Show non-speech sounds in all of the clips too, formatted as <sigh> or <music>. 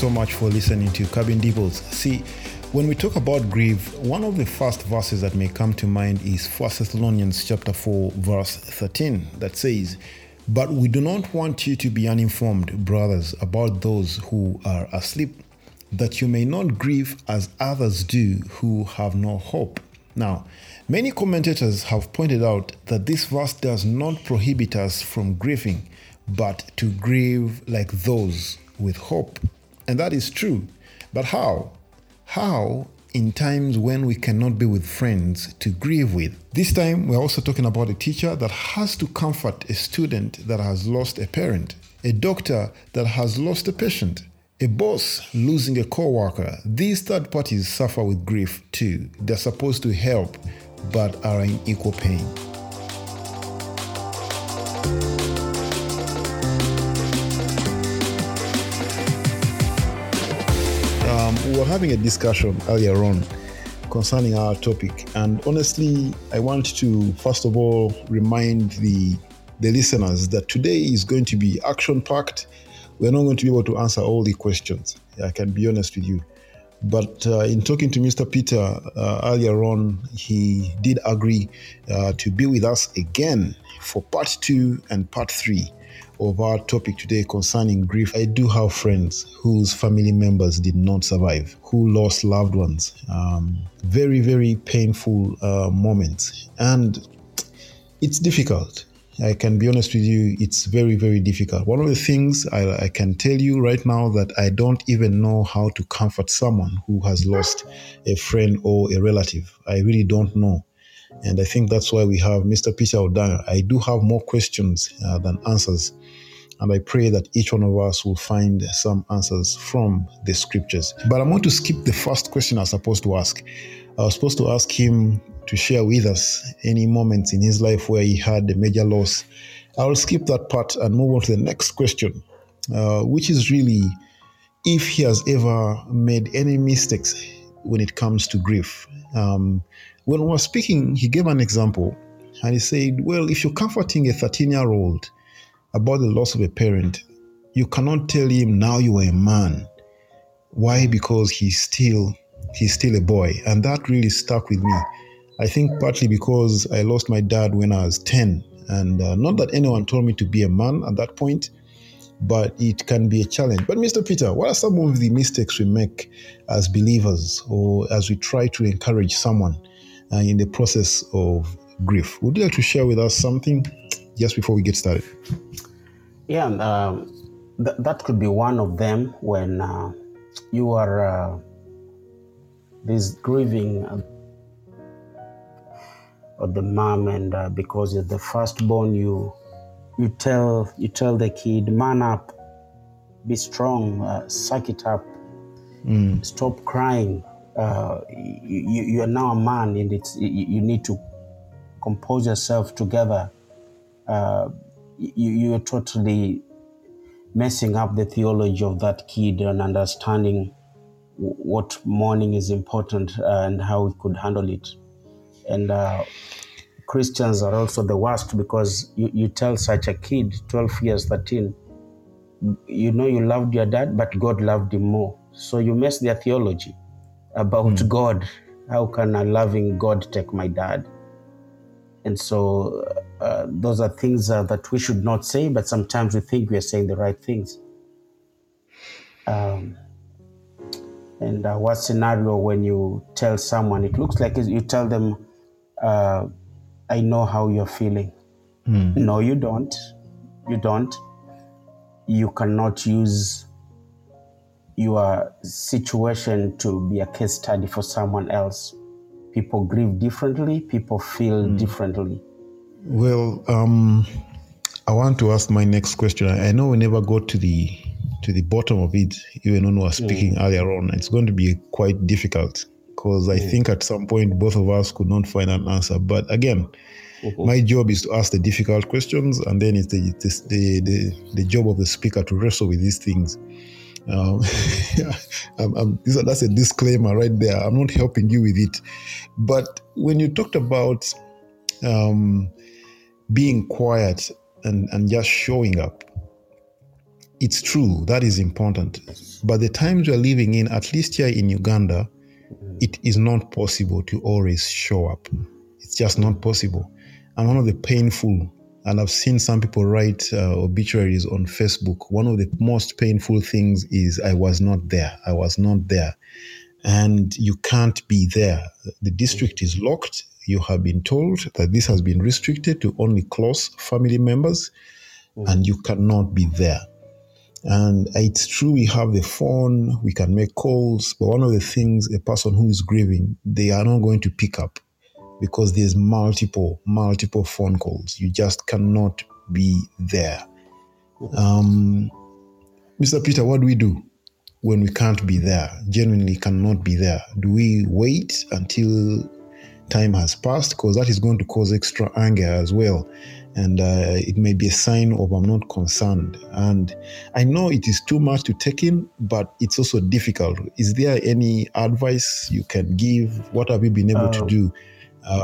so much for listening to Cabin Devils. See, when we talk about grief, one of the first verses that may come to mind is 1 Thessalonians chapter 4, verse 13, that says, But we do not want you to be uninformed, brothers, about those who are asleep, that you may not grieve as others do who have no hope. Now, many commentators have pointed out that this verse does not prohibit us from grieving, but to grieve like those with hope. And that is true. But how? How in times when we cannot be with friends to grieve with. This time, we're also talking about a teacher that has to comfort a student that has lost a parent, a doctor that has lost a patient, a boss losing a co worker. These third parties suffer with grief too. They're supposed to help, but are in equal pain. Um, we were having a discussion earlier on concerning our topic, and honestly, I want to first of all remind the the listeners that today is going to be action packed. We're not going to be able to answer all the questions. I can be honest with you. But uh, in talking to Mr. Peter uh, earlier on, he did agree uh, to be with us again for part two and part three of our topic today concerning grief. I do have friends whose family members did not survive, who lost loved ones. Um, very, very painful uh, moments. And it's difficult. I can be honest with you, it's very, very difficult. One of the things I, I, can tell you right now that I don't even know how to comfort someone who has lost a friend or a relative. I really don't know. And I think that's why we have Mr. Peter Odanga. I do have more questions uh, than answers. And I pray that each one of us will find some answers from the scriptures. But I'm going to skip the first question I was supposed to ask. I was supposed to ask him to share with us any moments in his life where he had a major loss. I'll skip that part and move on to the next question, uh, which is really if he has ever made any mistakes when it comes to grief. Um, when we were speaking, he gave an example and he said, Well, if you're comforting a 13 year old about the loss of a parent, you cannot tell him now you are a man. Why? Because he's still he's still a boy. And that really stuck with me. I think partly because I lost my dad when I was 10. And uh, not that anyone told me to be a man at that point, but it can be a challenge. But, Mr. Peter, what are some of the mistakes we make as believers or as we try to encourage someone uh, in the process of grief? Would you like to share with us something just before we get started? Yeah, um, th- that could be one of them when uh, you are uh, this grieving of the mom and uh, because you're the firstborn you you tell you tell the kid man up be strong uh, suck it up Mm. stop crying uh, you, you are now a man and it's you, you need to compose yourself together uh, you, you're totally messing up the theology of that kid and understanding what mourning is important uh, and how we could handle it and uh, Christians are also the worst because you, you tell such a kid, 12 years, 13, you know you loved your dad, but God loved him more. So you mess their theology about God. How can a loving God take my dad? And so uh, those are things uh, that we should not say, but sometimes we think we are saying the right things. Um, and uh, what scenario when you tell someone, it looks like you tell them, uh, I know how you're feeling. No, you don't. You don't. You cannot use your situation to be a case study for someone else. People grieve differently, people feel differently. Well, um, I want to ask my next question. I know we never got to the to the bottom of it, even when we were speaking earlier on. It's going to be quite difficult because I think at some point both of us could not find an answer. But again, my job is to ask the difficult questions, and then it's the it's the, the the job of the speaker to wrestle with these things. Um, <laughs> I'm, I'm, that's a disclaimer right there. I'm not helping you with it. But when you talked about um, being quiet and, and just showing up, it's true that is important. But the times we're living in at least here in uganda it is not possible to always show up. It's just not possible. And one of the painful and i've seen some people write uh, obituaries on facebook one of the most painful things is i was not there. I was not there. And you can't be there. The district is locked you have been told that this has been restricted to only close family members and you cannot be there and it's true we have the phone, we can make calls, but one of the things a person who is grieving, they are not going to pick up because there's multiple, multiple phone calls. You just cannot be there. Um, Mr. Peter, what do we do when we can't be there? Genuinely cannot be there. Do we wait until time has passed? Because that is going to cause extra anger as well and uh, it may be a sign of I'm not concerned. And I know it is too much to take in, but it's also difficult. Is there any advice you can give? What have you been able to do?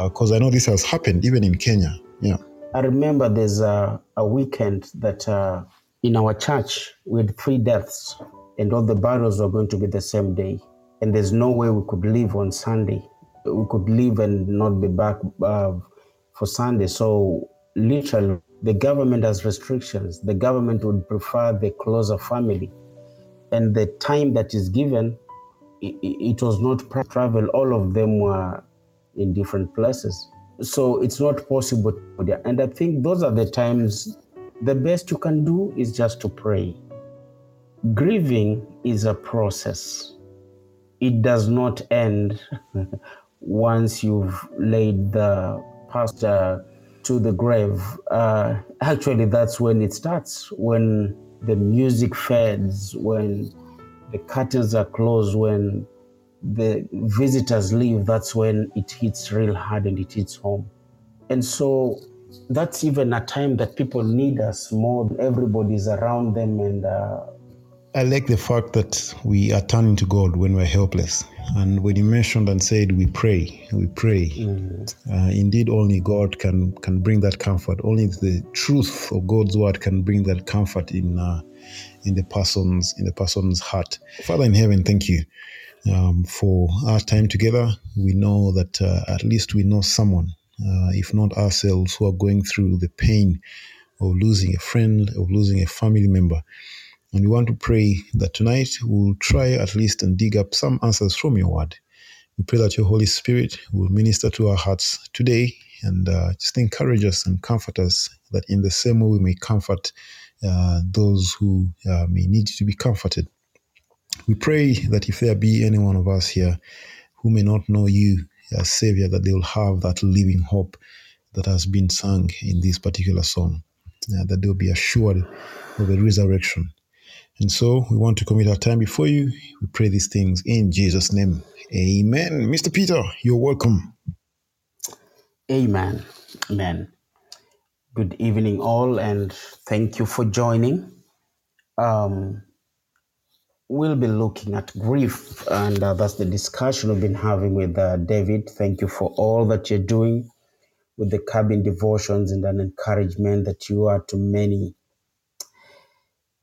Because I know this has happened even in Kenya. Yeah. I remember there's a, a weekend that uh, in our church we had three deaths, and all the burials were going to be the same day. And there's no way we could leave on Sunday. We could leave and not be back uh, for Sunday. So literally, the government has restrictions. The government would prefer the closer family. And the time that is given, it, it was not travel. All of them were in different places. So it's not possible. And I think those are the times the best you can do is just to pray. Grieving is a process, it does not end <laughs> once you've laid the pastor to the grave. Uh, actually, that's when it starts, when the music fades, when the curtains are closed, when the visitors leave, that's when it hits real hard and it hits home. And so that's even a time that people need us more. Everybody's around them and uh, I like the fact that we are turning to God when we're helpless. And when you mentioned and said we pray, we pray. Mm-hmm. Uh, indeed, only God can can bring that comfort. Only the truth of God's word can bring that comfort in uh, in the person's in the person's heart. Father in heaven, thank you um, for our time together. We know that uh, at least we know someone, uh, if not ourselves, who are going through the pain of losing a friend, of losing a family member. And we want to pray that tonight we'll try at least and dig up some answers from your word. We pray that your Holy Spirit will minister to our hearts today and uh, just encourage us and comfort us that in the same way we may comfort uh, those who uh, may need to be comforted. We pray that if there be any one of us here who may not know you as Savior, that they will have that living hope that has been sung in this particular song, uh, that they'll be assured of a resurrection. And so we want to commit our time before you. We pray these things in Jesus' name. Amen. Mr. Peter, you're welcome. Amen. Amen. Good evening, all, and thank you for joining. Um, we'll be looking at grief, and uh, that's the discussion we've been having with uh, David. Thank you for all that you're doing with the cabin devotions and an encouragement that you are to many.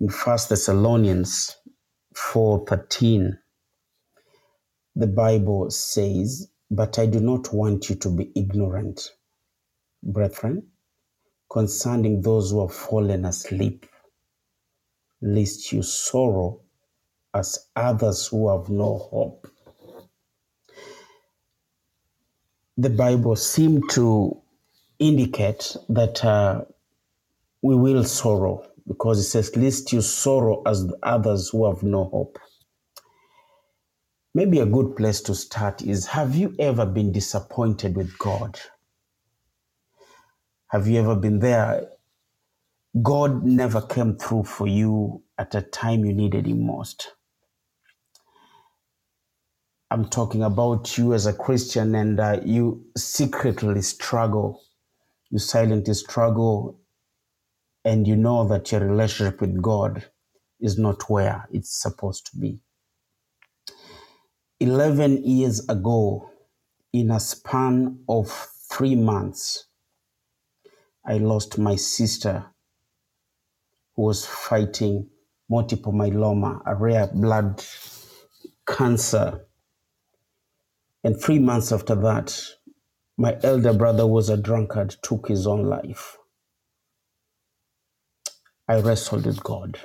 In First Thessalonians four thirteen, the Bible says, "But I do not want you to be ignorant, brethren, concerning those who have fallen asleep, lest you sorrow as others who have no hope." The Bible seemed to indicate that uh, we will sorrow because it says, Lest you sorrow as others who have no hope. Maybe a good place to start is Have you ever been disappointed with God? Have you ever been there? God never came through for you at a time you needed Him most. I'm talking about you as a Christian and uh, you secretly struggle, you silently struggle, and you know that your relationship with God is not where it's supposed to be. 11 years ago, in a span of three months, I lost my sister who was fighting multiple myeloma, a rare blood cancer. And three months after that, my elder brother was a drunkard, took his own life. I wrestled with God.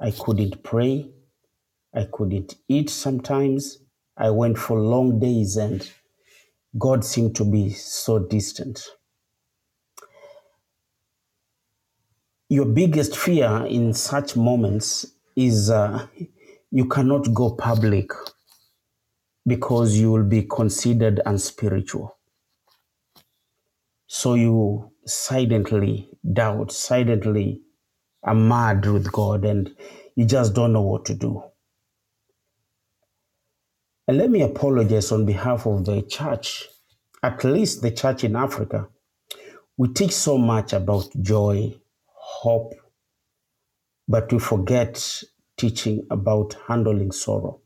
I couldn't pray. I couldn't eat sometimes. I went for long days and God seemed to be so distant. Your biggest fear in such moments is uh, you cannot go public because you will be considered unspiritual. So you silently doubt, silently are mad with God, and you just don't know what to do. And let me apologize on behalf of the church, at least the church in Africa. We teach so much about joy, hope, but we forget teaching about handling sorrow.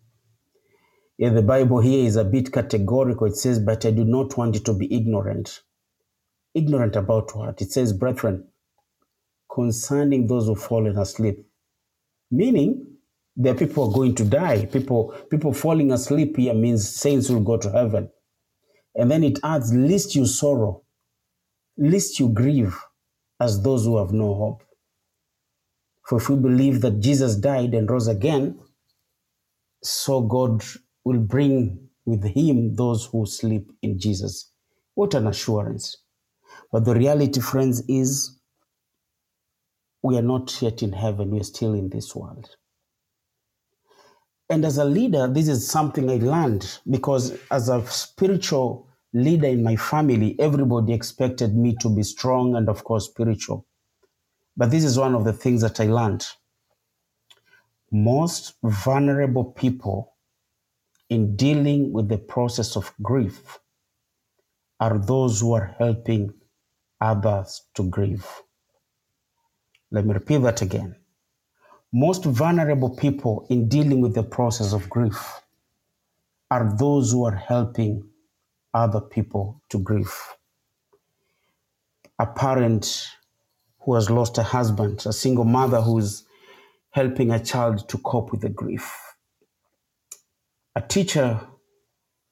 Yeah, the Bible here is a bit categorical. It says, But I do not want you to be ignorant. Ignorant about what? It says, Brethren, concerning those who fallen asleep. Meaning, are people are going to die. People, people falling asleep here means saints will go to heaven. And then it adds, lest you sorrow, lest you grieve as those who have no hope. For if we believe that Jesus died and rose again, so God will bring with him those who sleep in Jesus. What an assurance. But the reality, friends, is we are not yet in heaven, we are still in this world. And as a leader, this is something I learned because as a spiritual leader in my family, everybody expected me to be strong and, of course, spiritual. But this is one of the things that I learned. Most vulnerable people in dealing with the process of grief are those who are helping others to grieve. Let me repeat that again. Most vulnerable people in dealing with the process of grief are those who are helping other people to grieve. A parent who has lost a husband, a single mother who's helping a child to cope with the grief. A teacher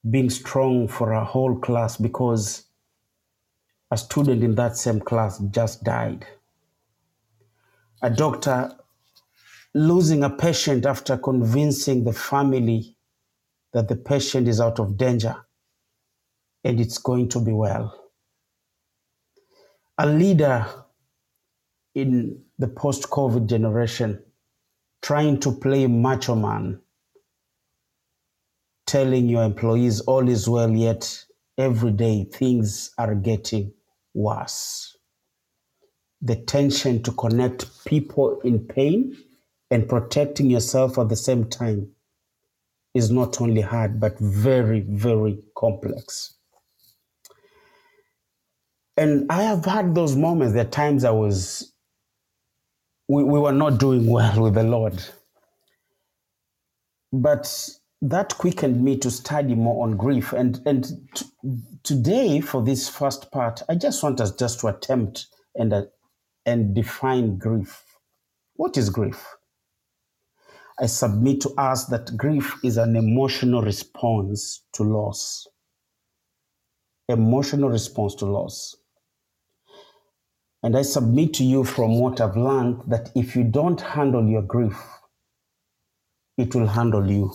being strong for a whole class because a student in that same class just died. A doctor losing a patient after convincing the family that the patient is out of danger and it's going to be well. A leader in the post COVID generation trying to play macho man, telling your employees all is well, yet every day things are getting worse. The tension to connect people in pain and protecting yourself at the same time is not only hard, but very, very complex. And I have had those moments. There are times I was, we, we were not doing well with the Lord. But that quickened me to study more on grief. And, and t- today, for this first part, I just want us just to attempt and, uh, and define grief. What is grief? I submit to us that grief is an emotional response to loss. Emotional response to loss. And I submit to you from what I've learned that if you don't handle your grief, it will handle you.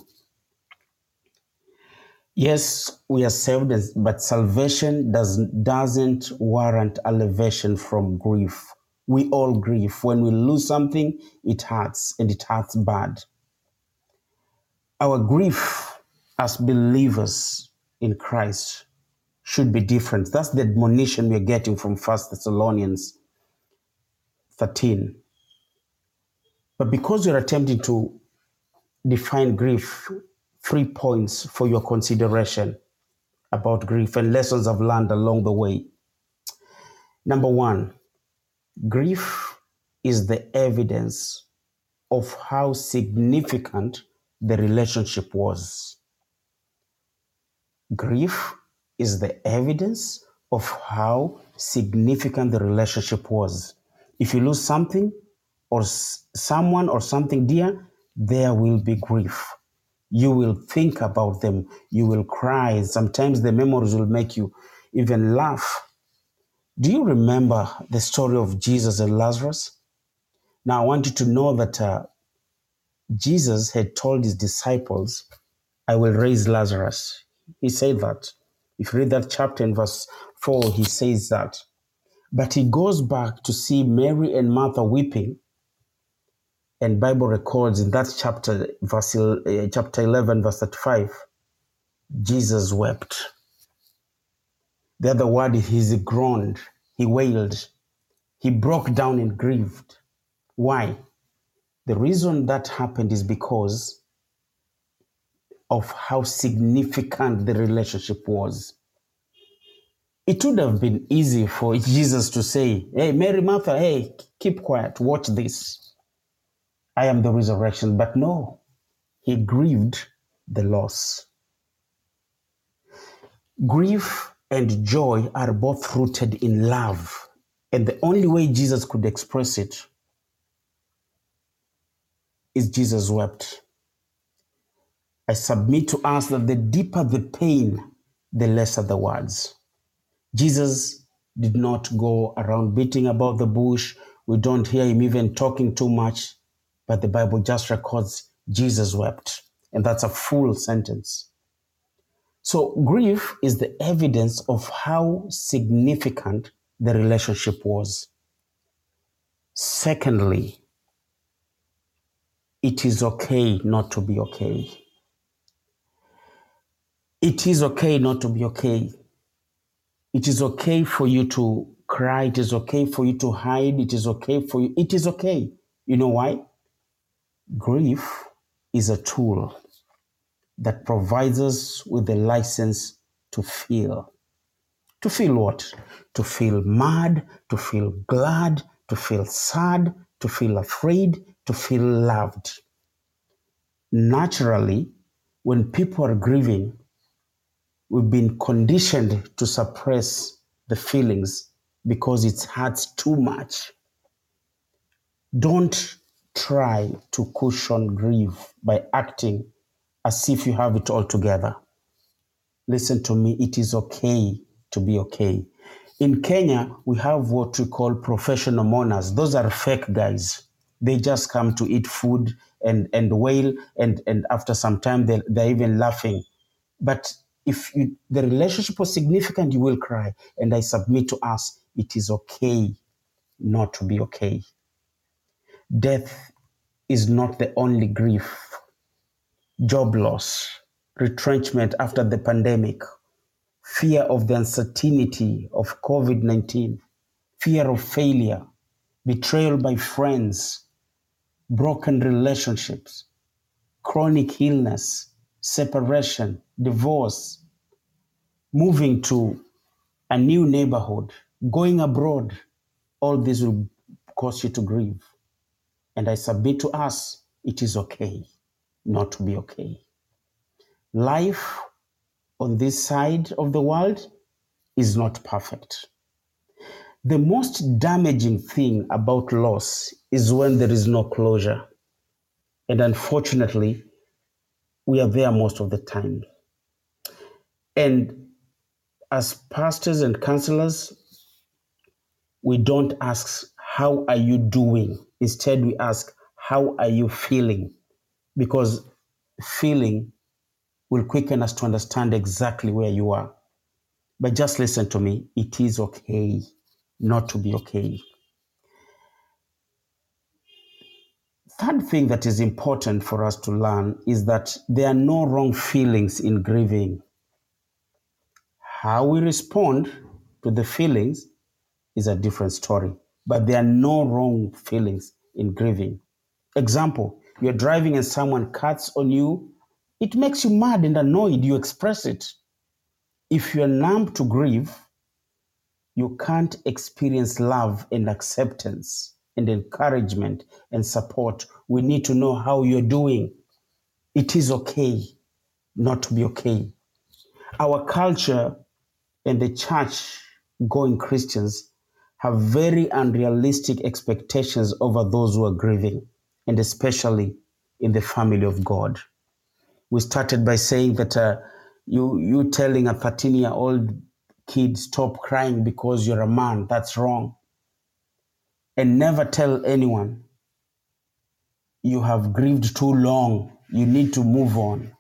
Yes, we are saved, but salvation does, doesn't warrant elevation from grief. We all grieve. When we lose something, it hurts and it hurts bad. Our grief as believers in Christ should be different. That's the admonition we're getting from 1 Thessalonians 13. But because we're attempting to define grief, three points for your consideration about grief and lessons I've learned along the way. Number one, grief is the evidence of how significant the relationship was. Grief is the evidence of how significant the relationship was. If you lose something, or someone or something dear, there will be grief. You will think about them. You will cry. Sometimes the memories will make you even laugh. Do you remember the story of Jesus and Lazarus? Now, I want you to know that uh, Jesus had told his disciples, I will raise Lazarus. He said that. If you read that chapter in verse 4, he says that. But he goes back to see Mary and Martha weeping, and Bible records in that chapter, verse, uh, chapter 11, verse 35, Jesus wept. The other word is he groaned, he wailed, he broke down and grieved. Why? The reason that happened is because of how significant the relationship was. It would have been easy for Jesus to say, Hey, Mary, Martha, hey, keep quiet, watch this. I am the resurrection. But no, he grieved the loss. Grief and joy are both rooted in love. And the only way Jesus could express it is Jesus wept. I submit to us that the deeper the pain, the lesser the words. Jesus did not go around beating about the bush. We don't hear him even talking too much, but the Bible just records Jesus wept. And that's a full sentence. So, grief is the evidence of how significant the relationship was. Secondly, it is okay not to be okay. It is okay not to be okay. It is okay for you to cry. It is okay for you to hide. It is okay for you. It is okay. You know why? Grief is a tool that provides us with the license to feel. To feel what? To feel mad, to feel glad, to feel sad, to feel afraid, to feel loved. Naturally, when people are grieving, we've been conditioned to suppress the feelings because it hurts too much. Don't try to cushion grief by acting as if you have it all together. Listen to me, it is okay to be okay. In Kenya, we have what we call professional mourners. Those are fake guys. They just come to eat food and, and wail, and, and after some time, they're, they're even laughing. But if you, the relationship was significant, you will cry. And I submit to us, it is okay not to be okay. Death is not the only grief. Job loss, retrenchment after the pandemic, fear of the uncertainty of COVID 19, fear of failure, betrayal by friends, broken relationships, chronic illness, separation, divorce, moving to a new neighborhood, going abroad, all this will cause you to grieve. And I submit to us, it is okay not to be okay. Life on this side of the world is not perfect. The most damaging thing about loss is when there is no closure. And unfortunately, we are there most of the time. And as pastors and counselors, we don't ask, How are you doing? Instead, we ask, How are you feeling? Because feeling will quicken us to understand exactly where you are. But just listen to me it is okay not to be okay. Third thing that is important for us to learn is that there are no wrong feelings in grieving. How we respond to the feelings is a different story, but there are no wrong feelings in grieving. Example, you're driving and someone cuts on you, it makes you mad and annoyed, you express it. If you're numb to grief, you can't experience love and acceptance and encouragement and support. We need to know how you're doing. It is okay not to be okay. Our culture and the church going Christians have very unrealistic expectations over those who are grieving, and especially in the family of God. We started by saying that uh, you you telling a 13 year old kid stop crying because you're a man that's wrong, and never tell anyone you have grieved too long. You need to move on.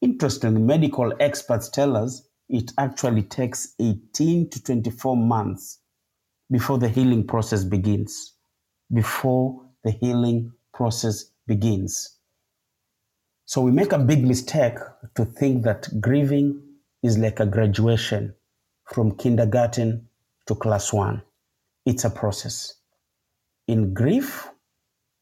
Interestingly, medical experts tell us it actually takes 18 to 24 months before the healing process begins. Before the healing process begins. So we make a big mistake to think that grieving is like a graduation from kindergarten to class one. It's a process. In grief,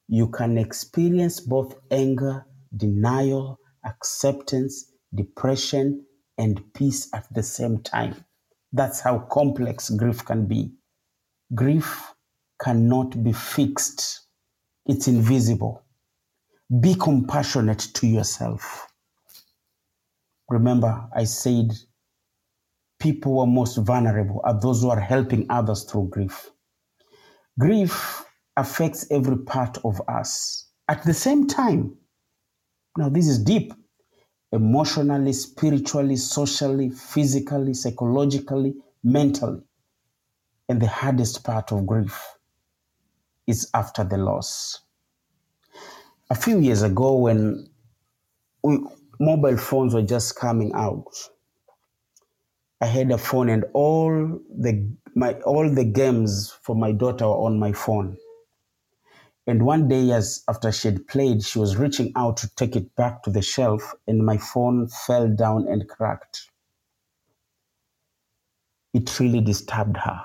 you can experience both anger, denial, acceptance, depression, and peace at the same time. That's how complex grief can be. Grief cannot be fixed, it's invisible. Be compassionate to yourself. Remember, I said people who are most vulnerable are those who are helping others through grief. Grief affects every part of us at the same time. Now, this is deep emotionally, spiritually, socially, physically, psychologically, mentally. And the hardest part of grief is after the loss. A few years ago, when we, mobile phones were just coming out, I had a phone, and all the my all the games for my daughter were on my phone. And one day, as after she had played, she was reaching out to take it back to the shelf, and my phone fell down and cracked. It really disturbed her.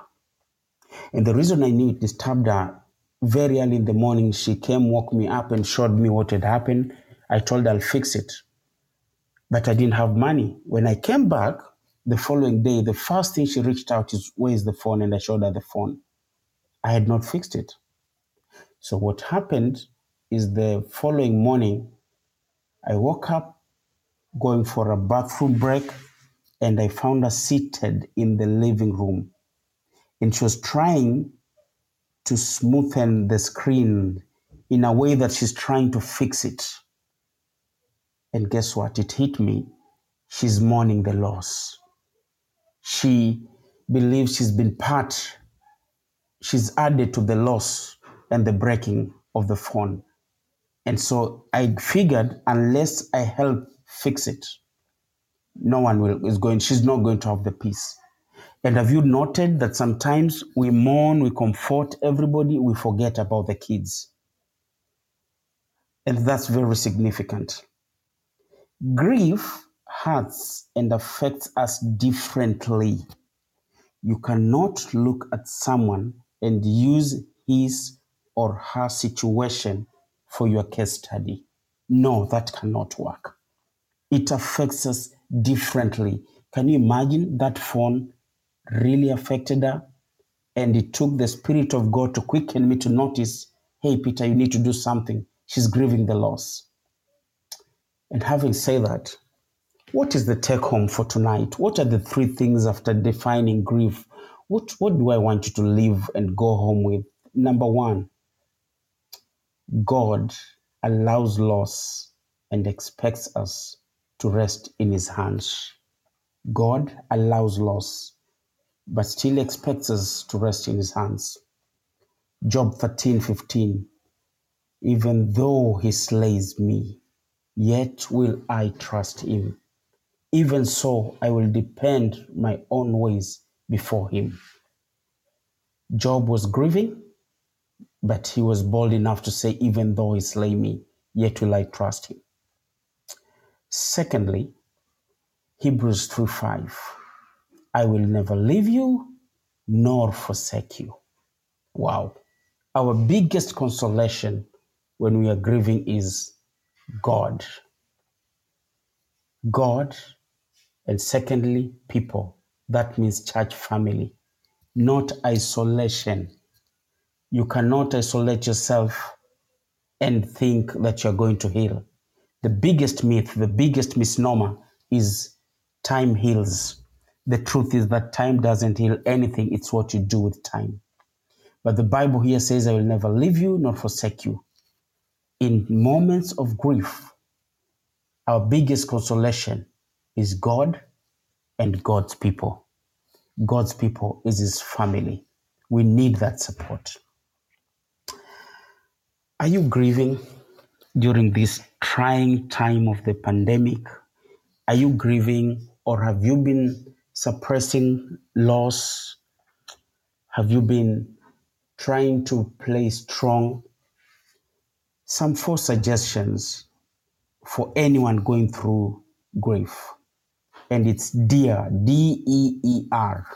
And the reason I knew it disturbed her, very early in the morning, she came, woke me up, and showed me what had happened. I told her I'll fix it. But I didn't have money. When I came back the following day, the first thing she reached out is, Where's the phone? And I showed her the phone. I had not fixed it. So what happened is the following morning, I woke up going for a bathroom break and I found her seated in the living room. And she was trying to smoothen the screen in a way that she's trying to fix it. And guess what? It hit me. She's mourning the loss. She believes she's been part, she's added to the loss and the breaking of the phone. And so I figured unless I help fix it, no one will is going, she's not going to have the peace. And have you noted that sometimes we mourn, we comfort everybody, we forget about the kids? And that's very significant. Grief hurts and affects us differently. You cannot look at someone and use his or her situation for your case study. No, that cannot work. It affects us differently. Can you imagine that phone really affected her? And it took the Spirit of God to quicken me to notice hey, Peter, you need to do something. She's grieving the loss. And having said that, what is the take home for tonight? What are the three things after defining grief? What, what do I want you to leave and go home with? Number one, God allows loss and expects us to rest in His hands. God allows loss, but still expects us to rest in His hands. Job 13 15. Even though He slays me, yet will I trust Him. Even so, I will depend my own ways before Him. Job was grieving, but he was bold enough to say, Even though he slay me, yet will I trust him. Secondly, Hebrews 3 5. I will never leave you nor forsake you. Wow. Our biggest consolation when we are grieving is God. God, and secondly, people. That means church family, not isolation. You cannot isolate yourself and think that you're going to heal. The biggest myth, the biggest misnomer is time heals. The truth is that time doesn't heal anything, it's what you do with time. But the Bible here says, I will never leave you nor forsake you. In moments of grief, our biggest consolation is God and God's people. God's people is His family. We need that support. Are you grieving during this trying time of the pandemic? Are you grieving or have you been suppressing loss? Have you been trying to play strong? Some four suggestions for anyone going through grief. And it's dear, D E E R.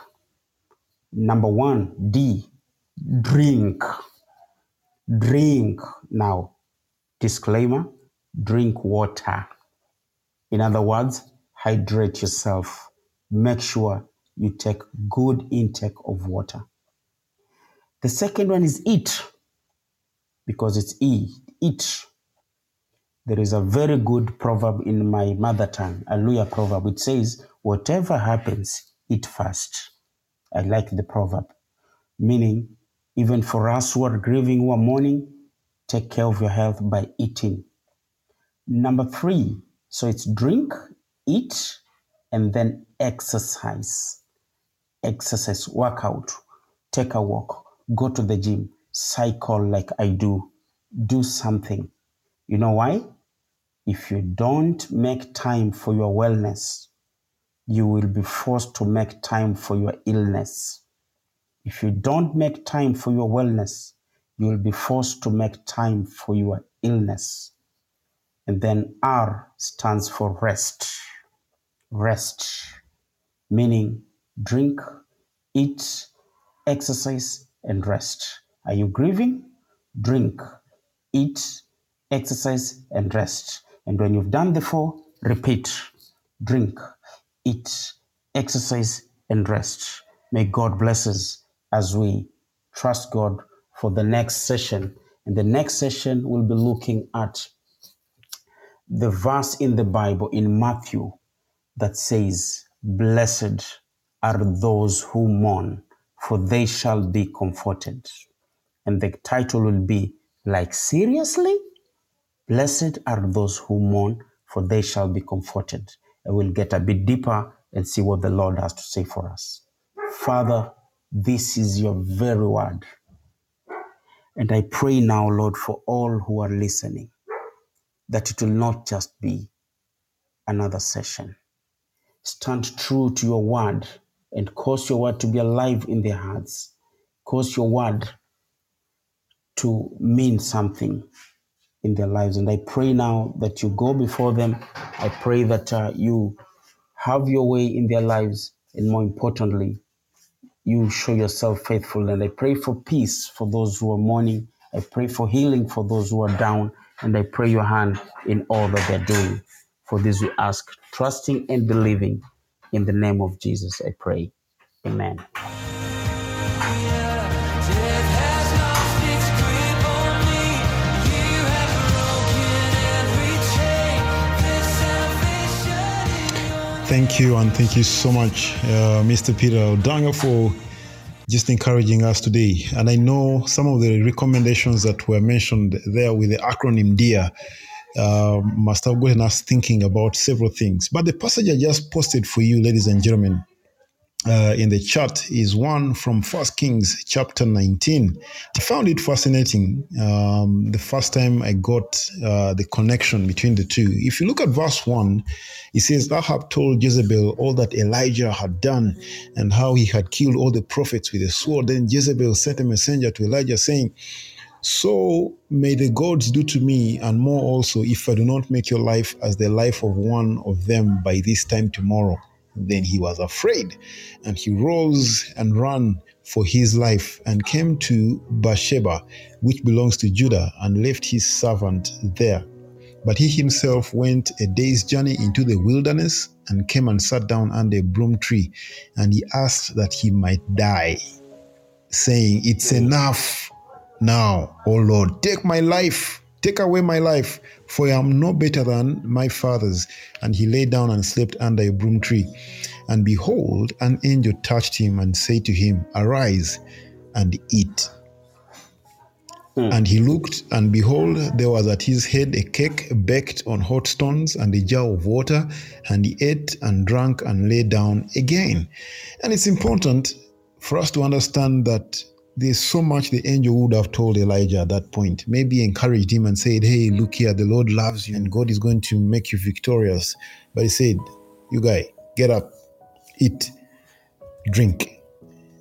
Number one, D, drink. Drink. Now, disclaimer drink water. In other words, hydrate yourself. Make sure you take good intake of water. The second one is eat, because it's E, eat. There is a very good proverb in my mother tongue, a Luhya proverb. which says, Whatever happens, eat first. I like the proverb, meaning, even for us who are grieving, who are mourning, take care of your health by eating. Number three, so it's drink, eat, and then exercise. Exercise, workout, take a walk, go to the gym, cycle like I do, do something. You know why? If you don't make time for your wellness, you will be forced to make time for your illness. If you don't make time for your wellness, you will be forced to make time for your illness. And then R stands for rest. Rest, meaning drink, eat, exercise, and rest. Are you grieving? Drink, eat, exercise, and rest. And when you've done the four, repeat drink, eat, exercise, and rest. May God bless us as we trust God for the next session. And the next session, we'll be looking at the verse in the Bible in Matthew that says, Blessed are those who mourn, for they shall be comforted. And the title will be, Like, seriously? Blessed are those who mourn, for they shall be comforted. And we'll get a bit deeper and see what the Lord has to say for us. Father, this is your very word. And I pray now, Lord, for all who are listening, that it will not just be another session. Stand true to your word and cause your word to be alive in their hearts. Cause your word to mean something in their lives. And I pray now that you go before them. I pray that uh, you have your way in their lives. And more importantly, you show yourself faithful. And I pray for peace for those who are mourning. I pray for healing for those who are down. And I pray your hand in all that they're doing. For this we ask, trusting and believing. In the name of Jesus, I pray. Amen. Thank you, and thank you so much, uh, Mr. Peter Odanga, for just encouraging us today. And I know some of the recommendations that were mentioned there with the acronym DEAR uh, must have gotten us thinking about several things. But the passage I just posted for you, ladies and gentlemen, uh, in the chat is one from First Kings chapter 19. I found it fascinating um, the first time I got uh, the connection between the two. If you look at verse 1, it says, Ahab told Jezebel all that Elijah had done and how he had killed all the prophets with a sword. Then Jezebel sent a messenger to Elijah saying, so may the gods do to me and more also if I do not make your life as the life of one of them by this time tomorrow. Then he was afraid, and he rose and ran for his life and came to Beersheba, which belongs to Judah, and left his servant there. But he himself went a day's journey into the wilderness and came and sat down under a broom tree, and he asked that he might die, saying, It's enough now, O Lord, take my life, take away my life, for I am no better than my fathers. And he lay down and slept under a broom tree. And behold, an angel touched him and said to him, Arise and eat. Hmm. And he looked, and behold, there was at his head a cake baked on hot stones and a jar of water. And he ate and drank and lay down again. And it's important for us to understand that there's so much the angel would have told Elijah at that point. Maybe encouraged him and said, Hey, look here, the Lord loves you and God is going to make you victorious. But he said, You guy, get up, eat, drink.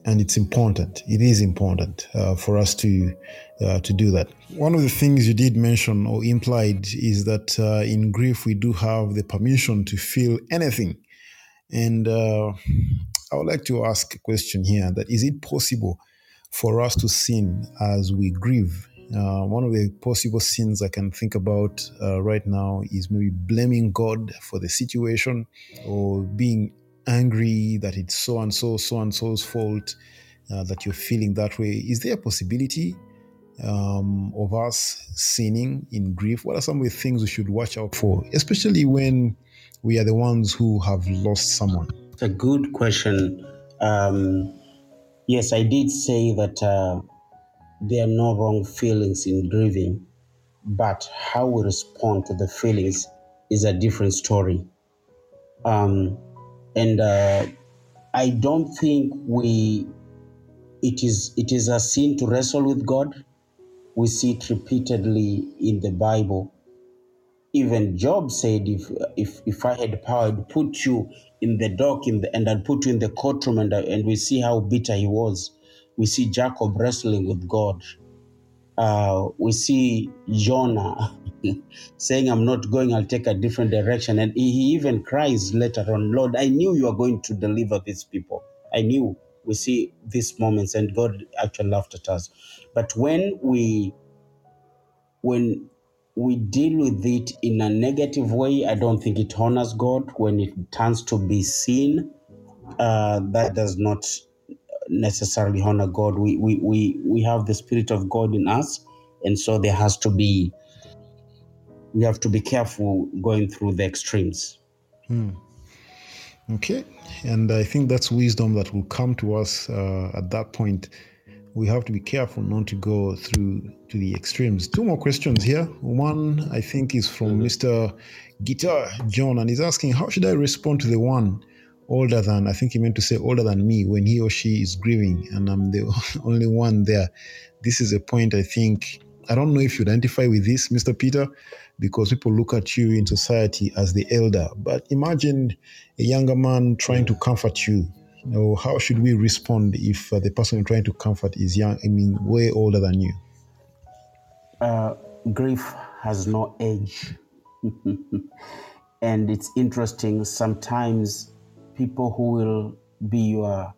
And it's important. It is important uh, for us to uh, to do that. One of the things you did mention or implied is that uh, in grief we do have the permission to feel anything. And uh, I would like to ask a question here: that is it possible for us to sin as we grieve. Uh, one of the possible sins I can think about uh, right now is maybe blaming God for the situation or being angry that it's so and so, so and so's fault uh, that you're feeling that way. Is there a possibility um, of us sinning in grief? What are some of the things we should watch out for, especially when we are the ones who have lost someone? It's a good question. Um, Yes, I did say that uh, there are no wrong feelings in grieving, but how we respond to the feelings is a different story. Um, and uh, I don't think we it is it is a sin to wrestle with God. We see it repeatedly in the Bible. Even Job said, "If if if I had power, I'd put you in the dock in the, and I'd put you in the courtroom." And and we see how bitter he was. We see Jacob wrestling with God. Uh, we see Jonah <laughs> saying, "I'm not going. I'll take a different direction." And he, he even cries later on, "Lord, I knew you are going to deliver these people. I knew." We see these moments, and God actually laughed at us. But when we when we deal with it in a negative way, I don't think it honors God. When it turns to be sin, uh, that does not necessarily honor God. We, we, we, we have the Spirit of God in us, and so there has to be, we have to be careful going through the extremes. Okay, and I think that's wisdom that will come to us uh, at that point. We have to be careful not to go through to the extremes. Two more questions here. One, I think, is from mm-hmm. Mr. Guitar John, and he's asking, How should I respond to the one older than, I think he meant to say older than me, when he or she is grieving and I'm the <laughs> only one there? This is a point I think, I don't know if you identify with this, Mr. Peter, because people look at you in society as the elder. But imagine a younger man trying to comfort you. You know, how should we respond if uh, the person you're trying to comfort is young, I mean, way older than you? Uh, grief has no age. <laughs> and it's interesting, sometimes people who will be your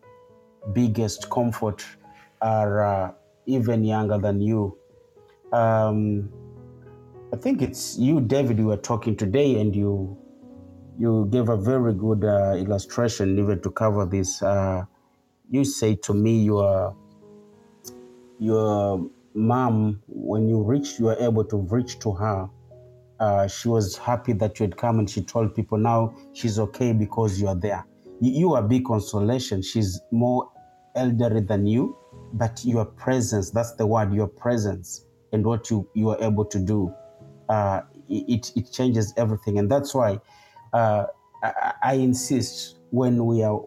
biggest comfort are uh, even younger than you. Um, I think it's you, David, you were talking today, and you you gave a very good uh, illustration even to cover this. Uh, you say to me, your your mom, when you reached, you were able to reach to her. Uh, she was happy that you had come, and she told people now she's okay because you are there. You, you are big consolation. She's more elderly than you, but your presence—that's the word—your presence and what you you are able to do uh, it, it changes everything. And that's why uh, I, I insist when we are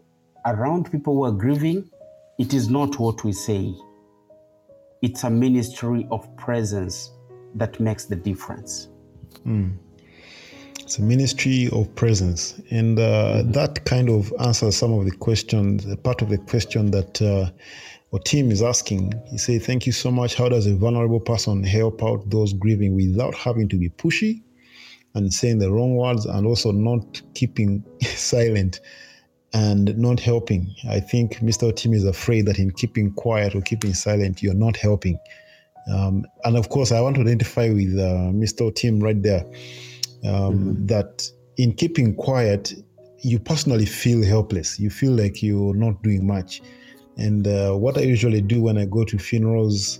around people who are grieving, it is not what we say, it's a ministry of presence that makes the difference. It's a ministry of presence. And uh, that kind of answers some of the questions, part of the question that uh, our team is asking. He said, Thank you so much. How does a vulnerable person help out those grieving without having to be pushy and saying the wrong words and also not keeping <laughs> silent and not helping? I think Mr. Tim is afraid that in keeping quiet or keeping silent, you're not helping. Um, and of course, I want to identify with uh, Mr. Tim right there um, that in keeping quiet, you personally feel helpless. You feel like you're not doing much. And uh, what I usually do when I go to funerals,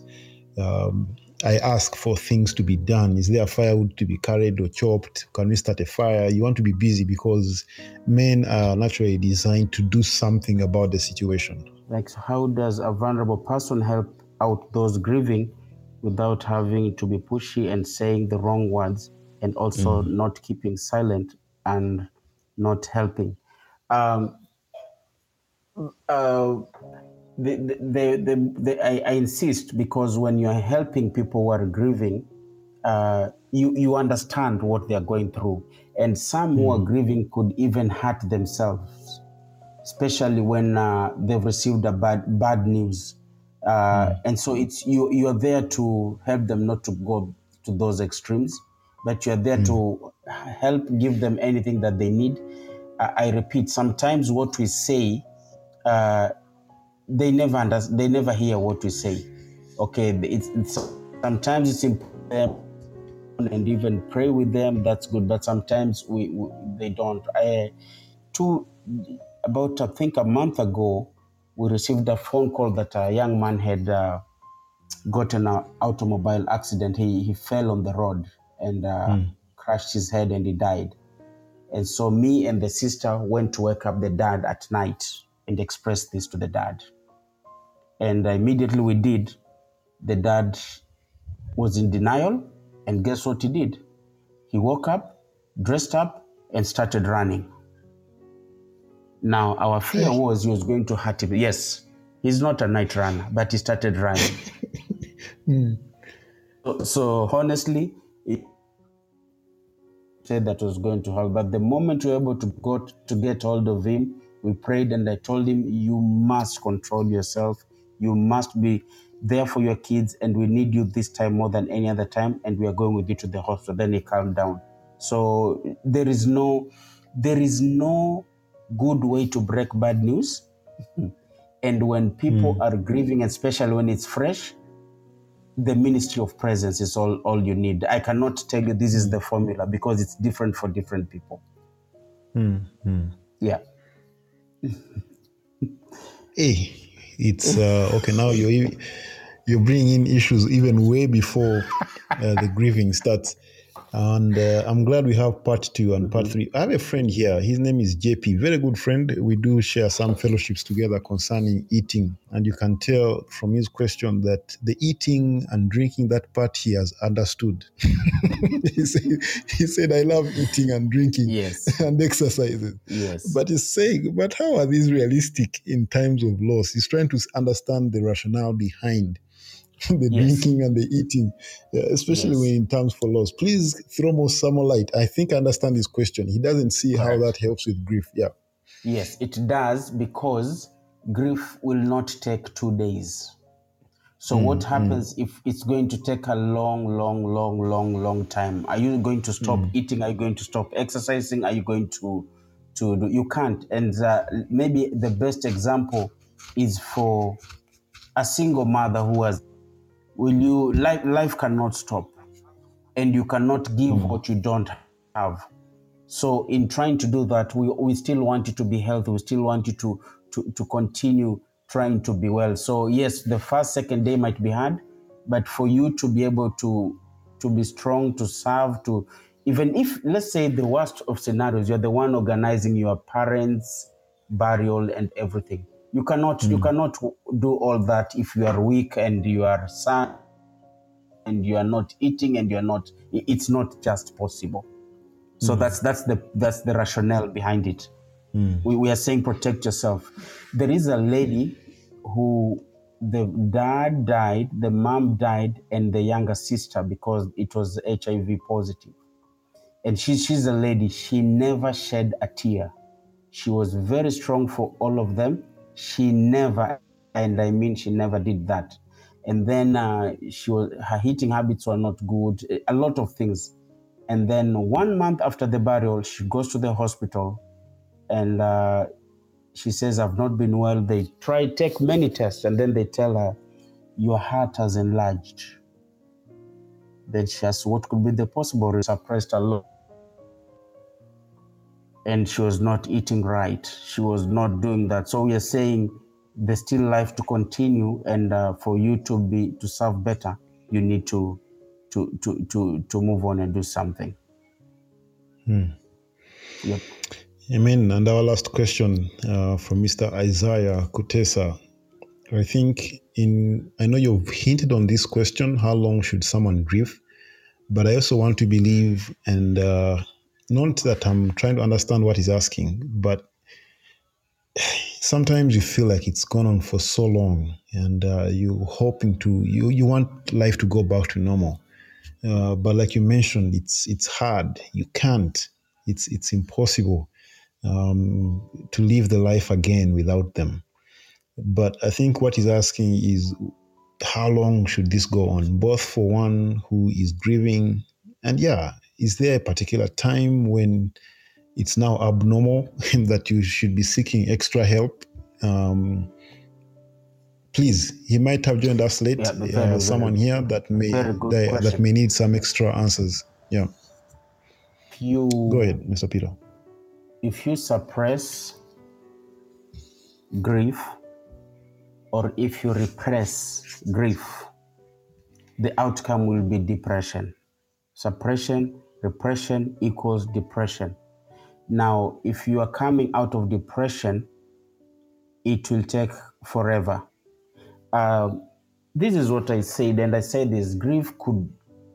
um, I ask for things to be done. Is there firewood to be carried or chopped? Can we start a fire? You want to be busy because men are naturally designed to do something about the situation. Like, how does a vulnerable person help out those grieving without having to be pushy and saying the wrong words and also not keeping silent and not helping? Um, uh, the, the, the, the, I, I insist because when you're helping people who are grieving, uh, you, you understand what they're going through. And some who are grieving could even hurt themselves, especially when uh, they've received a bad, bad news. Uh, And so it's you, you're there to help them not to go to those extremes, but you're there to help give them anything that they need. I, I repeat, sometimes what we say, uh, they never under, they never hear what we say. Okay, it's, it's sometimes it's important and even pray with them. That's good, but sometimes we, we they don't. I, two about I think a month ago, we received a phone call that a young man had uh, gotten an automobile accident. He he fell on the road and uh, crashed his head and he died. And so me and the sister went to wake up the dad at night and express this to the dad. And immediately we did. The dad was in denial, and guess what he did? He woke up, dressed up, and started running. Now, our fear was he was going to hurt him. Yes, he's not a night runner, but he started running. <laughs> Hmm. so, so honestly, it said that was going to help. But the moment we were able to go to get hold of him, we prayed and I told him, You must control yourself. You must be there for your kids, and we need you this time more than any other time. And we are going with you to the hospital. Then he calmed down. So there is no there is no good way to break bad news. <laughs> and when people hmm. are grieving, especially when it's fresh, the ministry of presence is all, all you need. I cannot tell you this is hmm. the formula because it's different for different people. Hmm. Yeah. Hey, <laughs> eh. It's uh, okay. Now you're you're bringing in issues even way before uh, the grieving starts, and uh, I'm glad we have part two and part three. I have a friend here. His name is JP. Very good friend. We do share some fellowships together concerning eating, and you can tell from his question that the eating and drinking that part he has understood. <laughs> he said, he said, "I love eating and drinking Yes. <laughs> and exercising." Yes. But he's saying, but how are these realistic in times of loss? He's trying to understand the rationale behind <laughs> the Yes. drinking and the eating, especially Yes. when in terms for loss. Please throw more some light. I think I understand his question. He doesn't see how that helps with grief. Yeah. Yes, it does because grief will not take two days. So mm, what mm. happens if it's going to take a long, long, long, long, long time? Are you going to stop mm. eating? Are you going to stop exercising? Are you going to to do? You can't. And uh, maybe the best example is for a single mother who has. Will you life? Life cannot stop, and you cannot give hmm. what you don't have. So in trying to do that, we, we still want you to be healthy. We still want you to, to, to continue trying to be well. So yes, the first, second day might be hard, but for you to be able to, to be strong, to serve, to even if, let's say the worst of scenarios, you're the one organizing your parents' burial and everything. You cannot, you hmm. cannot do all that if you are weak and you are sad and you are not eating and you are not, it's not just possible. So hmm. that's that's the that's the rationale behind it. Hmm. We, we are saying protect yourself. There is a lady who the dad died, the mom died, and the younger sister because it was HIV positive. And she, she's a lady. She never shed a tear. She was very strong for all of them. She never, and I mean she never did that. And then uh, she was her eating habits were not good. A lot of things. And then one month after the burial, she goes to the hospital and uh, she says, I've not been well. They try, take many tests, and then they tell her, Your heart has enlarged. Then she asks, What could be the possible? Suppressed a lot. And she was not eating right. She was not doing that. So we are saying there's still life to continue and uh, for you to be to serve better. you need to to to to to move on and do something. Yep. Amen. And our last question uh, from Mr. Isaiah Kutesa. I think in I know you've hinted on this question: how long should someone grieve? But I also want to believe, and uh, not that I'm trying to understand what he's asking, but sometimes you feel like it's gone on for so long, and uh, you're hoping to you you want life to go back to normal. Uh, but like you mentioned, it's it's hard. You can't. It's it's impossible um, to live the life again without them. But I think what he's asking is how long should this go on, both for one who is grieving, and yeah, is there a particular time when it's now abnormal <laughs> that you should be seeking extra help? Um, please, he might have joined us late. Yeah, uh, someone here that may good that, that may need some extra answers. Yeah, If you go ahead, Mr. Peter. if you suppress grief or if you repress grief, the outcome will be depression. Suppression, repression equals depression. Now, if you are coming out of depression, it will take forever. Um, this is what I said, and I said this grief could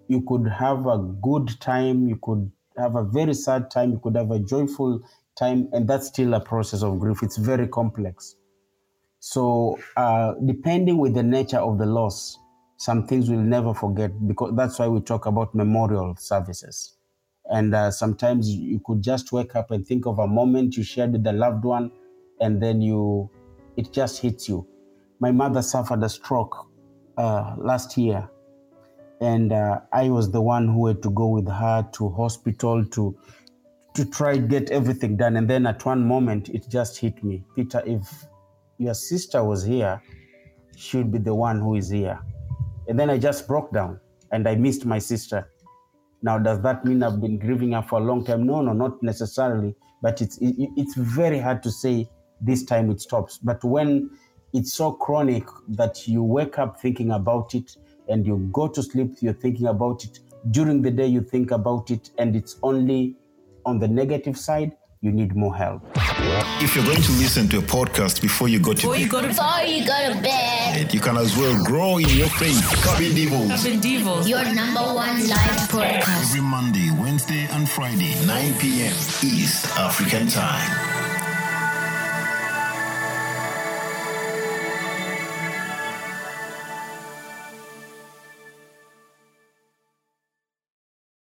you could have a good time, you could have a very sad time, you could have a joyful time, and that's still a process of grief. It's very complex. So, uh, depending with the nature of the loss, some things we'll never forget because that's why we talk about memorial services. And uh, sometimes you could just wake up and think of a moment you shared with a loved one, and then you, it just hits you. My mother suffered a stroke uh, last year, and uh, I was the one who had to go with her to hospital to to try get everything done. And then at one moment, it just hit me, Peter. If your sister was here, she would be the one who is here. And then I just broke down, and I missed my sister. Now, does that mean I've been grieving her for a long time? No, no, not necessarily. But it's it, it's very hard to say this time it stops. But when it's so chronic that you wake up thinking about it, and you go to sleep, you're thinking about it. During the day, you think about it, and it's only on the negative side. You need more help. If you're going to listen to a podcast before you go to Before you go to Before you go to bed, bed, you can as well grow in your faith. Cabin Devils. Urban Devils. your number one live podcast. Every Monday, Wednesday, and Friday, 9 p.m. East African Time.